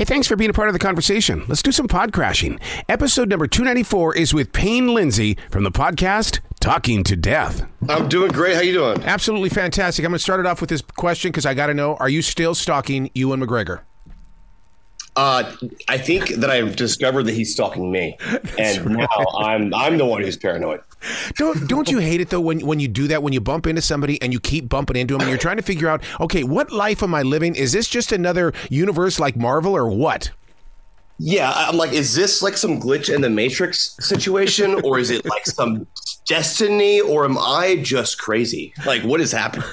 Hey, thanks for being a part of the conversation. Let's do some pod crashing. Episode number 294 is with Payne Lindsey from the podcast Talking to Death. I'm doing great. How you doing? Absolutely fantastic. I'm going to start it off with this question because I got to know: Are you still stalking Ewan McGregor? Uh, I think that I've discovered that he's stalking me, and right. now I'm I'm the one who's paranoid. Don't don't you hate it though when when you do that when you bump into somebody and you keep bumping into them and you're trying to figure out okay what life am I living? Is this just another universe like Marvel or what? Yeah, I'm like, is this like some glitch in the Matrix situation, or is it like some destiny, or am I just crazy? Like, what is happening?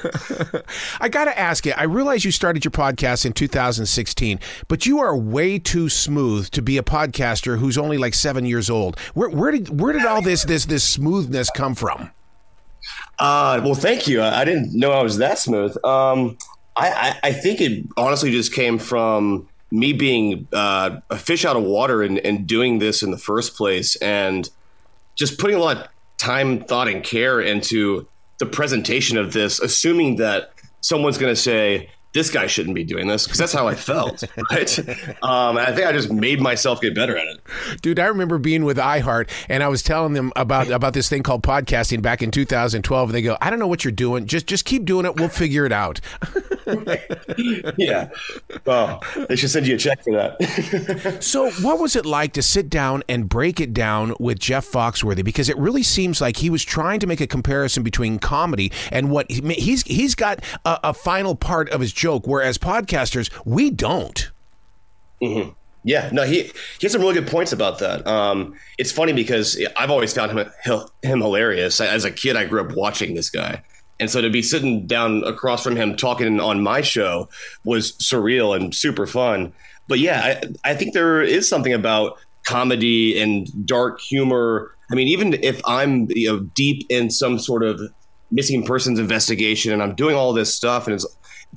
I got to ask you. I realize you started your podcast in 2016, but you are way too smooth to be a podcaster who's only like seven years old. Where, where did where did all this this this smoothness come from? Uh, well, thank you. I, I didn't know I was that smooth. Um, I, I, I think it honestly just came from me being uh, a fish out of water and, and doing this in the first place and just putting a lot of time, thought, and care into the presentation of this, assuming that someone's going to say, this guy shouldn't be doing this because that's how I felt, right? Um, I think I just made myself get better at it. Dude, I remember being with iHeart and I was telling them about about this thing called podcasting back in 2012, and they go, "I don't know what you're doing. Just just keep doing it. We'll figure it out." yeah. Well, they should send you a check for that. so, what was it like to sit down and break it down with Jeff Foxworthy? Because it really seems like he was trying to make a comparison between comedy and what he, he's he's got a, a final part of his joke, whereas podcasters we don't. Mm-hmm. Yeah, no, he he has some really good points about that. Um, it's funny because I've always found him him hilarious. As a kid, I grew up watching this guy, and so to be sitting down across from him talking on my show was surreal and super fun. But yeah, I, I think there is something about comedy and dark humor. I mean, even if I'm you know deep in some sort of missing persons investigation and I'm doing all this stuff and it's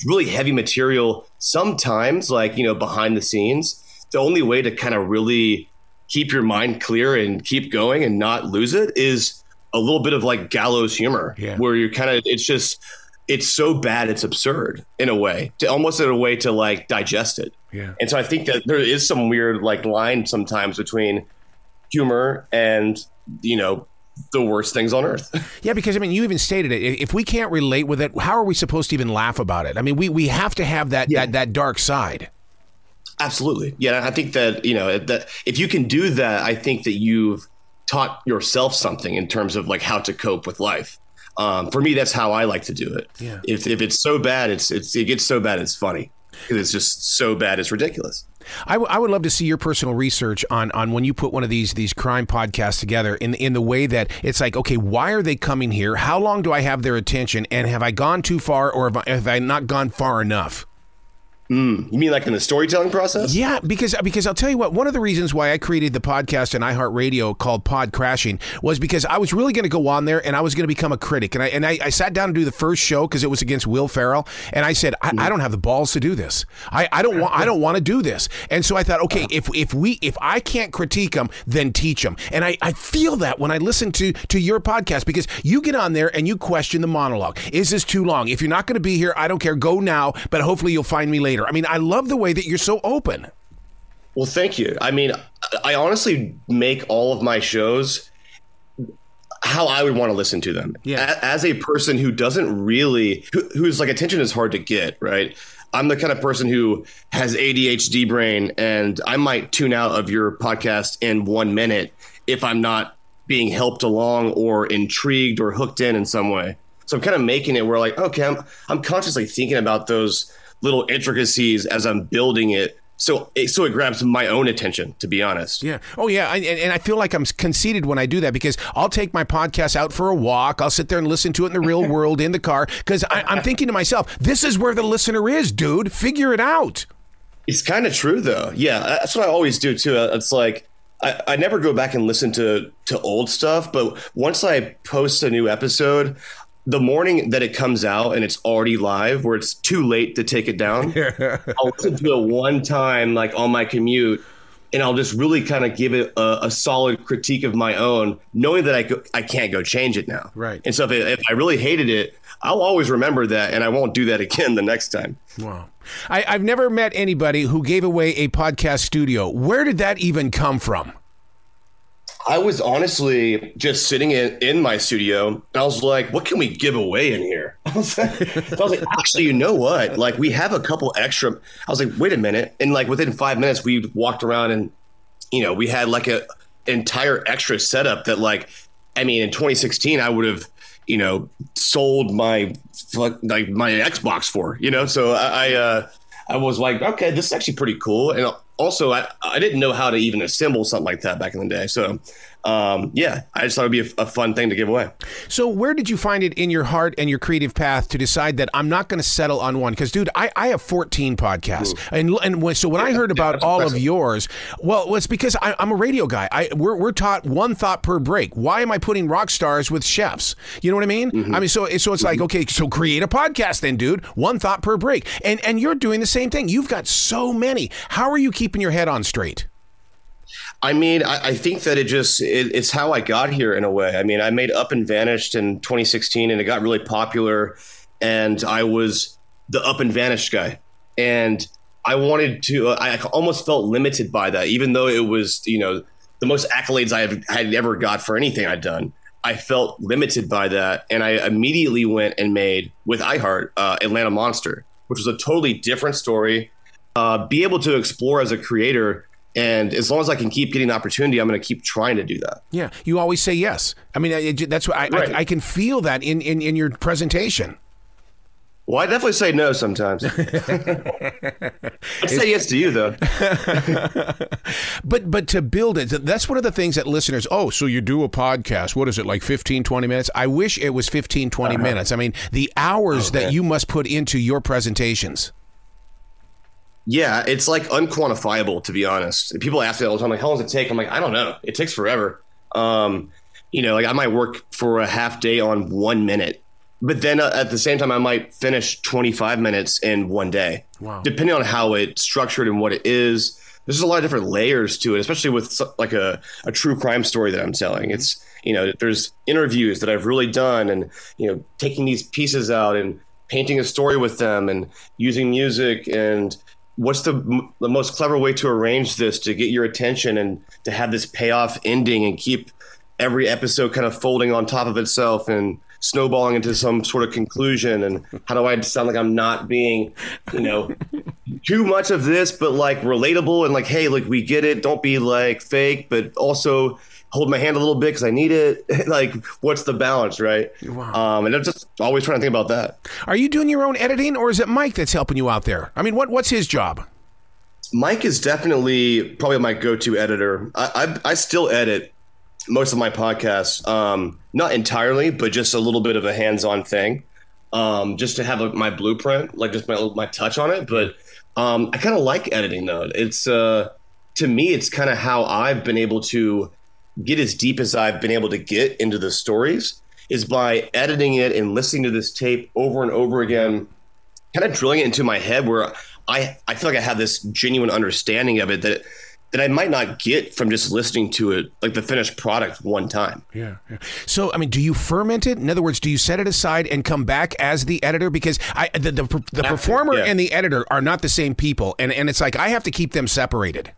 really heavy material, sometimes like you know behind the scenes, the only way to kind of really keep your mind clear and keep going and not lose it is a little bit of like gallows humor yeah. where you're kind of it's just it's so bad it's absurd in a way to almost in a way to like digest it yeah and so i think that there is some weird like line sometimes between humor and you know the worst things on earth. yeah, because I mean, you even stated it. If we can't relate with it, how are we supposed to even laugh about it? I mean, we we have to have that yeah. that, that dark side. Absolutely. Yeah, I think that you know that if you can do that, I think that you've taught yourself something in terms of like how to cope with life. Um, for me, that's how I like to do it. Yeah. If, if it's so bad, it's, it's it gets so bad, it's funny. It's just so bad, it's ridiculous. I, w- I would love to see your personal research on on when you put one of these these crime podcasts together in in the way that it's like, okay, why are they coming here? How long do I have their attention? And have I gone too far, or have I, have I not gone far enough? Mm, you mean like in the storytelling process? Yeah, because because I'll tell you what. One of the reasons why I created the podcast and iHeartRadio called Pod Crashing was because I was really going to go on there and I was going to become a critic. And I and I, I sat down to do the first show because it was against Will Ferrell, and I said I, I, don't have the balls to do this. I, I don't want I don't want to do this. And so I thought, okay, if if we if I can't critique them, then teach them. And I, I feel that when I listen to to your podcast because you get on there and you question the monologue. Is this too long? If you're not going to be here, I don't care. Go now, but hopefully you'll find me later later. I mean, I love the way that you're so open. Well, thank you. I mean, I honestly make all of my shows how I would want to listen to them. Yeah. As a person who doesn't really, who's like attention is hard to get, right? I'm the kind of person who has ADHD brain, and I might tune out of your podcast in one minute if I'm not being helped along or intrigued or hooked in in some way. So I'm kind of making it where like, okay, I'm I'm consciously thinking about those little intricacies as I'm building it. So it, so it grabs my own attention, to be honest. Yeah. Oh, yeah. I, and I feel like I'm conceited when I do that because I'll take my podcast out for a walk. I'll sit there and listen to it in the real world in the car because I'm thinking to myself, this is where the listener is, dude. Figure it out. It's kind of true, though. Yeah, that's what I always do too. Uh, it's like I, I never go back and listen to to old stuff, but once I post a new episode, the morning that it comes out and it's already live, where it's too late to take it down, I'll listen to it one time, like on my commute, and I'll just really kind of give it a, a, solid critique of my own, knowing that I go, I can't go change it now. Right. And so if, it, if I really hated it, I'll always remember that, and I won't do that again the next time. Wow. I, I've never met anybody who gave away a podcast studio. Where did that even come from? I was honestly just sitting in, in my studio. And I was like, what can we give away in here? I was, like, I was like, actually, you know what? Like, we have a couple extra. I was like, wait a minute. And like within five minutes, we walked around and, you know, we had like a entire extra setup that, like, I mean, in 2016, I would have, you know, sold my like my Xbox for, you know. So I, I uh, I was like, okay, this is actually pretty cool. And also, I, I didn't know how to even assemble something like that back in the day. So um, yeah, I just thought it'd be a, a, fun thing to give away. So, where did you find it in your heart and your creative path to decide that I'm not going to settle on one? Because, dude, I, I have 14 podcasts, Ooh. and and so when yeah, I heard about yeah, all impressive. of yours, well, it's because I, am a radio guy. I we're, we're taught one thought per break. Why am I putting rock stars with chefs? You know what I mean? Mm-hmm. I mean, so so it's mm-hmm. like okay, so create a podcast then, dude. One thought per break, and and you're doing the same thing. You've got so many. How are you keeping your head on straight? I mean, I, I, think that it just it, it's how I got here in a way. I mean, I made Up and Vanished in 2016, and it got really popular, and I was the Up and Vanished guy, and I wanted to. I almost felt limited by that, even though it was you know the most accolades I had ever got for anything I'd done. I felt limited by that, and I immediately went and made with iHeart uh, Atlanta Monster, which was a totally different story. Uh, be able to explore as a creator and as long as I can keep getting opportunity, I'm going to keep trying to do that. Yeah, you always say yes. I mean, it, that's what I, right. I, I, can feel that in, in, in your presentation. Well, I definitely say no sometimes. I say yes to you though. but but to build it, that's one of the things that listeners, oh, so you do a podcast. What is it like 15 20 minutes? I wish it was 15 20 uh-huh. minutes. I mean, the hours oh, that you must put into your presentations. Yeah, it's like unquantifiable to be honest. People ask me all the time, like, how long does it take? I'm like, I don't know. It takes forever. Um, you know, like I might work for a half day on one minute, but then uh, at the same time, I might finish 25 minutes in one day. Wow. Depending on how it's structured and what it is. There's a lot of different layers to it, especially with like a, a true crime story that I'm telling. It's, you know, there's interviews that I've really done and, you know, taking these pieces out and painting a story with them and using music and what's the the most clever way to arrange this to get your attention and to have this payoff ending and keep every episode kind of folding on top of itself and snowballing into some sort of conclusion and how do I sound like I'm not being, you know, too much of this, but like relatable and like, hey, like we get it. Don't be like fake, but also hold my hand a little bit because I need it. like, what's the balance, right? Wow. Um, and I'm just always trying to think about that. Are you doing your own editing, or is it Mike that's helping you out there? I mean, what what's his job? Mike is definitely probably my go-to editor. I, I, I still edit most of my podcasts, um, not entirely, but just a little bit of a hands-on thing, um, just to have a, my blueprint, like just my my touch on it. But um, I kind of like editing though. It's uh, to me, it's kind of how I've been able to get as deep as I've been able to get into the stories is by editing it and listening to this tape over and over again, kind of drilling it into my head where I, I feel like I have this genuine understanding of it that that I might not get from just listening to it, like the finished product one time. Yeah, yeah, So, I mean, do you ferment it? In other words, do you set it aside and come back as the editor? Because I, the the, the performer yeah. and the editor are not the same people, and and it's like I have to keep them separated.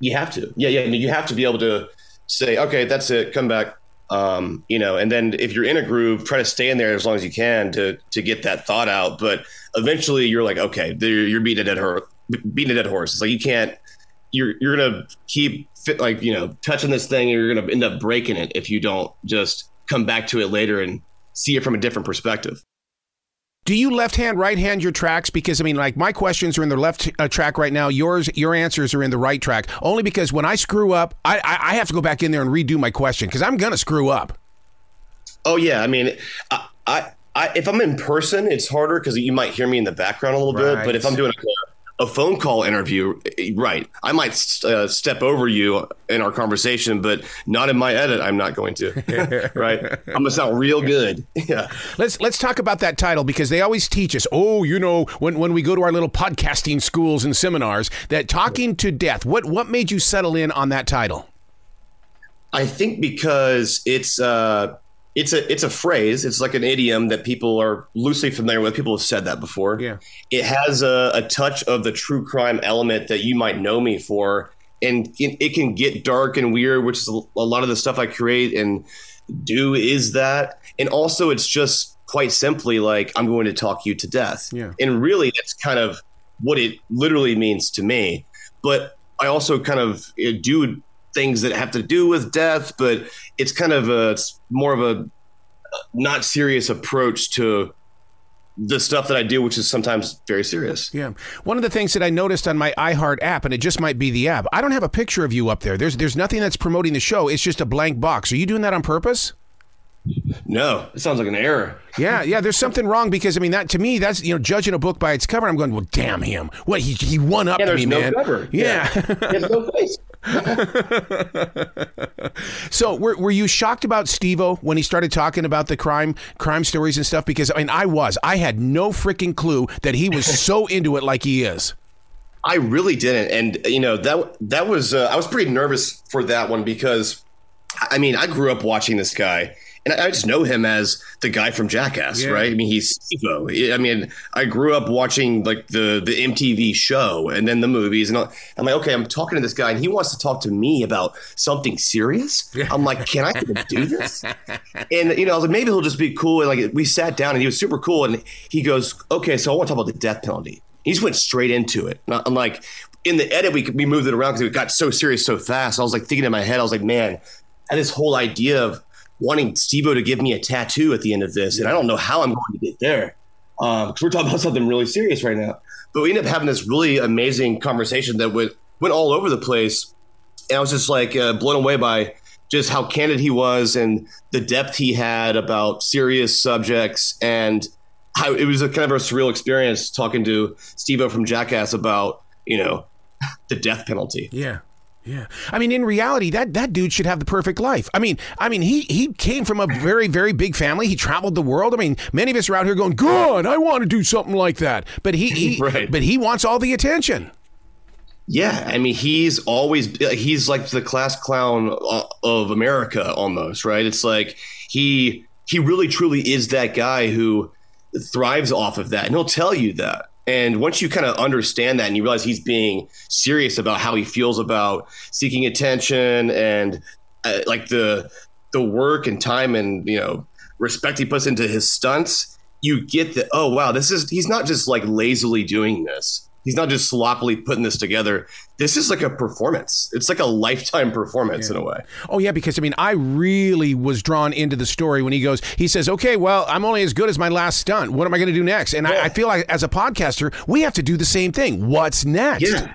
You have to, yeah, yeah. I mean, you have to be able to say, okay, that's it, come back. Um, you know, and then if you're in a groove, try to stay in there as long as you can to to get that thought out. But eventually, you're like, okay, you're beating a dead horse. Beating a dead horse. It's like you can't. You're you're gonna keep fit, like you know touching this thing, and you're gonna end up breaking it if you don't just come back to it later and see it from a different perspective. Do you left hand, right hand your tracks? Because I mean, like my questions are in the left uh, track right now. Yours, your answers are in the right track. Only because when I screw up, I, I, I have to go back in there and redo my question because I'm gonna screw up. Oh yeah, I mean, I, I, I if I'm in person, it's harder because you might hear me in the background a little right. bit. But if I'm doing a a phone call interview, right? I might uh, step over you in our conversation, but not in my edit. I'm not going to. right? I'm gonna sound real good. yeah. Let's let's talk about that title because they always teach us. Oh, you know, when when we go to our little podcasting schools and seminars, that talking to death. What what made you settle in on that title? I think because it's uh, it's a it's a phrase. It's like an idiom that people are loosely familiar with. People have said that before. Yeah. It has a, a touch of the true crime element that you might know me for, and it can get dark and weird, which is a lot of the stuff I create and do is that. And also, it's just quite simply like I'm going to talk you to death. Yeah. And really, that's kind of what it literally means to me. But I also kind of uh, do things that have to do with death, but it's kind of a it's more of a not serious approach to the stuff that I do, which is sometimes very serious. Yeah. One of the things that I noticed on my iHeart app, and it just might be the app, I don't have a picture of you up there. There's there's nothing that's promoting the show. It's just a blank box. Are you doing that on purpose? No, it sounds like an error. Yeah, yeah. There's something wrong because I mean that to me that's you know judging a book by its cover. I'm going well, damn him. What he he won up yeah, to me, no man. Cover. Yeah. yeah. no face. so were, were you shocked about Steve-O when he started talking about the crime crime stories and stuff? Because I mean I was. I had no freaking clue that he was so into it like he is. I really didn't, and you know that that was uh, I was pretty nervous for that one because I mean I grew up watching this guy and I just know him as the guy from Jackass, yeah. right? I mean, he's Steve-O. I mean, I grew up watching like the the MTV show and then the movies, and I'm like, okay, I'm talking to this guy, and he wants to talk to me about something serious. I'm like, can I do this? And you know, I was like, maybe he'll just be cool. And like, we sat down, and he was super cool, and he goes, okay, so I want to talk about the death penalty. He just went straight into it. I'm like, in the edit, we we moved it around because it got so serious so fast. I was like thinking in my head, I was like, man, and this whole idea of wanting Steve-O to give me a tattoo at the end of this, and I don't know how I'm going to get there because um, we're talking about something really serious right now. But we ended up having this really amazing conversation that went went all over the place, and I was just like uh, blown away by just how candid he was and the depth he had about serious subjects and it was a kind of a surreal experience talking to Steve-O from Jackass about you know the death penalty. Yeah. Yeah. I mean, in reality, that, that dude should have the perfect life. I mean, I mean, he, he came from a very, very big family. He traveled the world. I mean, many of us are out here going, God, I want to do something like that. But he, he right. but he wants all the attention. Yeah, I mean, he's always he's like the class clown of America almost, right? It's like he he really truly is that guy who thrives off of that, and he'll tell you that. And once you kind of understand that and you realize he's being serious about how he feels about seeking attention and uh, like the the work and time and you know respect he puts into his stunts, you get that oh wow, this is he's not just like lazily doing this he's not just sloppily putting this together. This is like a performance. It's like a lifetime performance yeah. in a way. Oh yeah, because I mean, I really was drawn into the story when he goes. He says, "Okay, well, I'm only as good as my last stunt. What am I going to do next?" And yeah. I, I, feel like as a podcaster, we have to do the same thing. What's next? Yeah.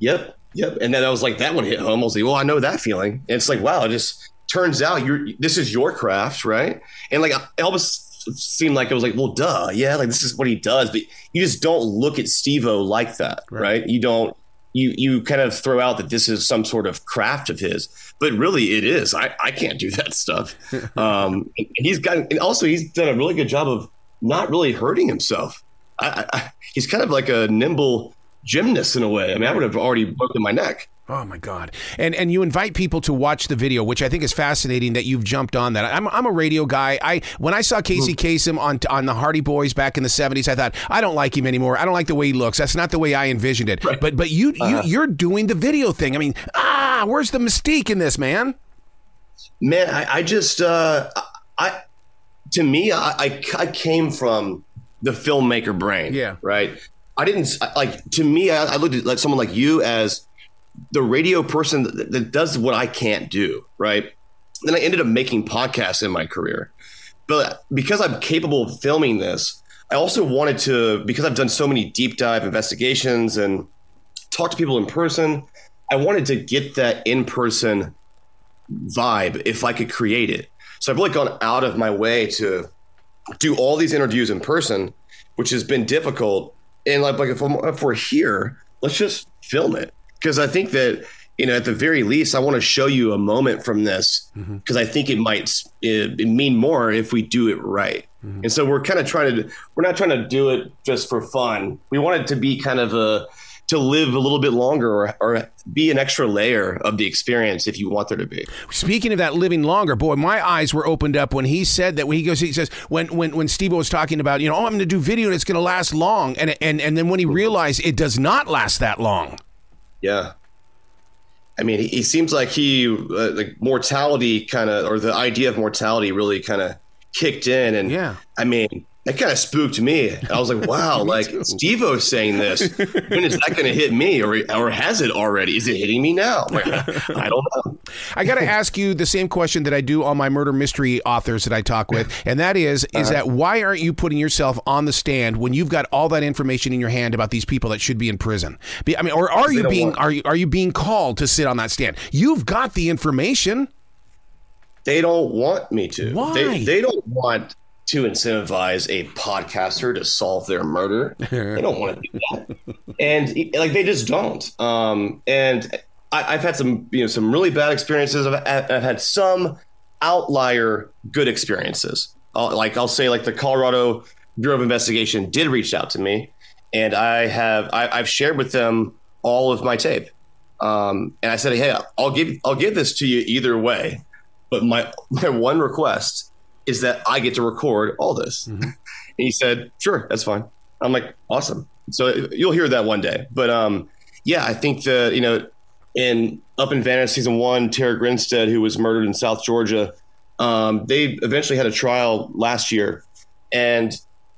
Yep. Yep. And then I was like, that one hit home. I was like, well, I know that feeling. And it's like, wow, it just turns out you're this is your craft, right? And like Elvis seemed like it was like, well, duh, yeah, like this is what he does, but you just don't look at Steve-O like that, right. right? You don't. You you kind of throw out that this is some sort of craft of his, but really it is. I, I can't do that stuff. Um, and he's got, and also he's done a really good job of not really hurting himself. I, I, he's kind of like a nimble gymnast in a way. I mean, I would have already broken my neck. Oh my God! And and you invite people to watch the video, which I think is fascinating that you've jumped on that. I'm, I'm a radio guy. I when I saw Casey Kasem on on the Hardy Boys back in the '70s, I thought I don't like him anymore. I don't like the way he looks. That's not the way I envisioned it. Right. But but you uh-huh. you you're doing the video thing. I mean, ah, where's the mystique in this, man? Man, I, I just uh, I to me, I, I I came from the filmmaker brain. Yeah. Right. I didn't like to me. I, I looked at like someone like you as the radio person that, that does what I can't do, right? Then I ended up making podcasts in my career. But because I'm capable of filming this, I also wanted to, because I've done so many deep dive investigations and talk to people in person, I wanted to get that in person vibe if I could create it. So I've really gone out of my way to do all these interviews in person, which has been difficult and like, like if, if we're here, let's just film it because I think that you know at the very least I want to show you a moment from this because mm-hmm. I think it might it, it mean more if we do it right. Mm-hmm. And so we're kind of trying to we're not trying to do it just for fun. We want it to be kind of a to live a little bit longer or, or be an extra layer of the experience if you want there to be. Speaking of that living longer, boy, my eyes were opened up when he said that when he goes he says when when when Steve was talking about, you know, oh, I'm going to do video and it's going to last long and and and then when he realized it does not last that long. Yeah. I mean, he, he seems like he uh, like mortality kind of or the idea of mortality really kind of kicked in and yeah. I mean, that kind of spooked me. I was like, wow, like Steve-O's saying this. When is that going to hit me? Or, or has it already? Is it hitting me now? Like, I don't know. I got to ask you the same question that I do all my murder mystery authors that I talk with. And that is, is uh-huh. that why aren't you putting yourself on the stand when you've got all that information in your hand about these people that should be in prison? I mean, or are you being, want- are you, are you being called to sit on that stand? You've got the information. They don't want me to. Why? They, they don't want to incentivize a podcaster to solve their murder. they don't want to do that, and like they just don't. Um, and I, have had some you know some really bad experiences. I've, I've had some outlier good experiences. I'll, like I'll say, like the Colorado Bureau of Investigation did reach out to me, and I have I, have shared with them all of my tape. Um, and I said, hey, I'll give I'll give this to you either way, but my my one request is that I get to record all this. Mm-hmm. and he said, sure, that's fine. I'm like, awesome. So you'll hear that one day. But um, yeah, I think that, you know, in Up and Vanished season one, Tara Grinstead, who was murdered in South Georgia, um, they eventually had a trial last year. And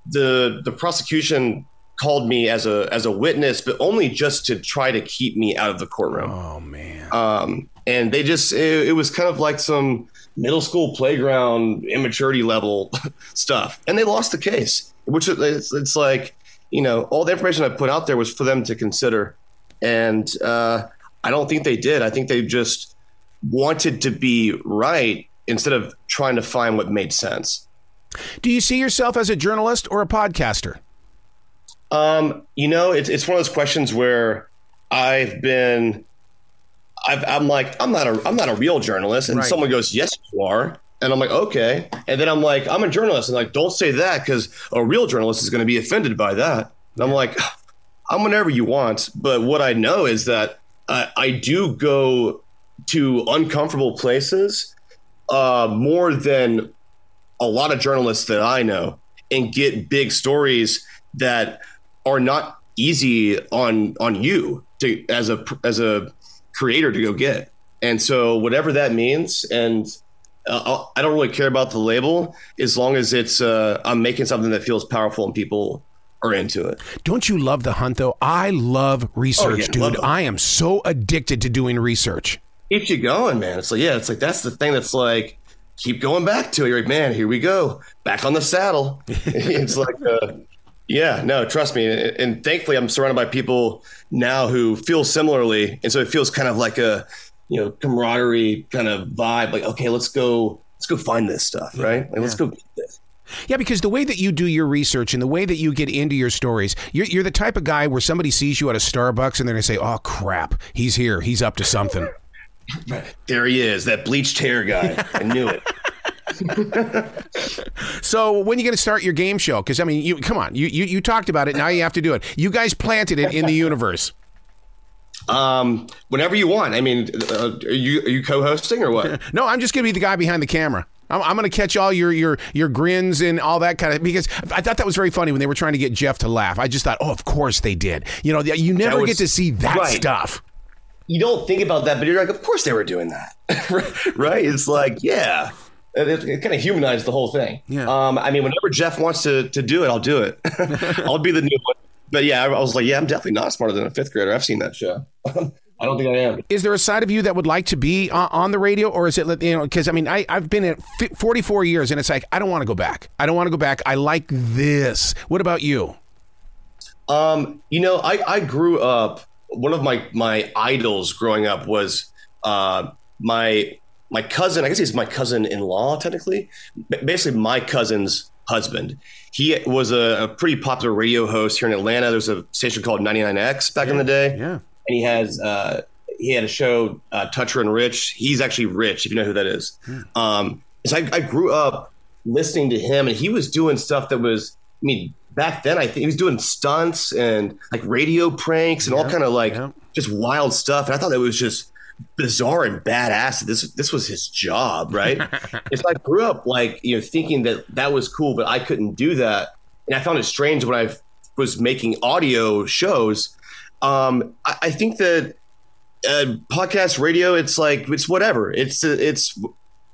the the prosecution called me as a as a witness, but only just to try to keep me out of the courtroom. Oh man. Um, and they just it, it was kind of like some middle school playground immaturity level stuff, and they lost the case. Which it's, it's like you know all the information I put out there was for them to consider, and uh, I don't think they did. I think they just wanted to be right instead of trying to find what made sense. Do you see yourself as a journalist or a podcaster? Um, you know, it's it's one of those questions where I've been i am like, I'm not a, I'm not a real journalist. And right. someone goes, yes, you are. And I'm like, okay. And then I'm like, I'm a journalist. And like, don't say that because a real journalist is going to be offended by that. And I'm like, I'm whenever you want. But what I know is that I, I do go to uncomfortable places uh, more than a lot of journalists that I know and get big stories that are not easy on on you to as a as a creator to go get. And so whatever that means, and uh, I don't really care about the label as long as it's uh, I'm making something that feels powerful and people are into it. Don't you love the hunt though? I love research, oh, yeah, dude. I am so addicted to doing research. Keeps you going, man. It's like yeah, it's like that's the thing that's like keep going back to it. You're like, man, here we go, back on the saddle. it's like, uh, yeah, no, trust me. And thankfully, I'm surrounded by people now who feel similarly, and so it feels kind of like a you know camaraderie kind of vibe. Like, okay, let's go, let's go find this stuff, right? Like, yeah. let's go get this. Yeah, because the way that you do your research and the way that you get into your stories, you're, you're the type of guy where somebody sees you at a Starbucks and they're going to say, oh, crap, he's here. He's up to something. There he is, that bleached hair guy. I knew it. so when are you going to start your game show? Because I mean, you come on, you, you you talked about it. Now you have to do it. You guys planted it in the universe. Um, whenever you want. I mean, uh, are you are you co-hosting or what? no, I'm just going to be the guy behind the camera. I'm, I'm going to catch all your your your grins and all that kind of because I thought that was very funny when they were trying to get Jeff to laugh. I just thought, oh, of course they did. You know, you never was, get to see that right. stuff. You don't think about that, but you're like, of course they were doing that, right? It's like, yeah, it, it, kind of humanized the whole thing. Yeah. Um, I mean, whenever Jeff wants to to do it, I'll do it. I'll be the new one. But yeah, I, I was like, yeah, I'm definitely not smarter than a fifth grader. I've seen that show. I don't think I am. Is there a side of you that would like to be on, on the radio, or is it you know? Because I mean, I I've been at 44 years, and it's like I don't want to go back. I don't want to go back. I like this. What about you? Um, you know, I I grew up. One of my my idols growing up was uh my my cousin, I guess he's my cousin in law, technically. Basically, my cousin's husband. He was a, a, pretty popular radio host here in Atlanta. There's a station called 99X back yeah, in the day. Yeah. And he has uh, he had a show, uh, Toucher and Rich. He's actually Rich, if you know who that is. Hmm. Um, so I, I, grew up listening to him, and he was doing stuff that was, I mean, back then I think he was doing stunts and like radio pranks and yeah, all kind of like yeah. just wild stuff. And I thought that was just bizarre and badass. This this was his job, right? it's I grew up like you know thinking that that was cool, but I couldn't do that, and I found it strange when I was making audio shows. Um, I, I think that uh, podcast radio, it's like it's whatever. It's it's.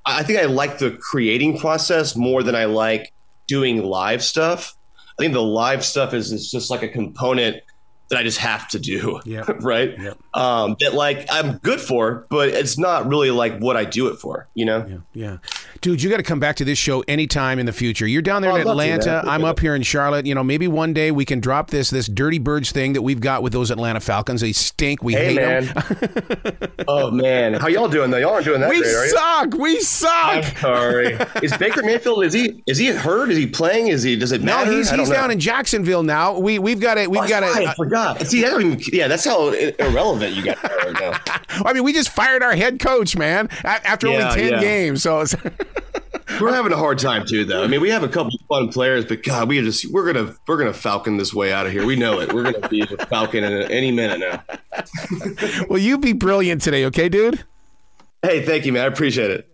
I think I like the creating process more than I like doing live stuff. I think the live stuff is, is just like a component that I just have to do. Yep. right. Yep. Um, that like I'm good for, but it's not really like what I do it for, you know? Yeah. Yeah. Dude, you got to come back to this show anytime in the future. You're down there oh, in Atlanta. I'm up here in Charlotte. You know, maybe one day we can drop this this dirty birds thing that we've got with those Atlanta Falcons. They stink. We hey, hate man. them. oh man, how y'all doing though? Y'all aren't doing that we great, suck. We suck. I'm sorry. is Baker Mayfield? Is he is he hurt? Is he playing? Is he? Does it matter? No, he's, he's down in Jacksonville now. We we've got it. We've oh, got it. See, even. Yeah, that's how irrelevant you got right now. I mean, we just fired our head coach, man, after yeah, only ten yeah. games. So. We're having a hard time too, though. I mean, we have a couple of fun players, but God, we just we're gonna we're gonna Falcon this way out of here. We know it. We're gonna be the Falcon in any minute now. well, you be brilliant today, okay, dude? Hey, thank you, man. I appreciate it.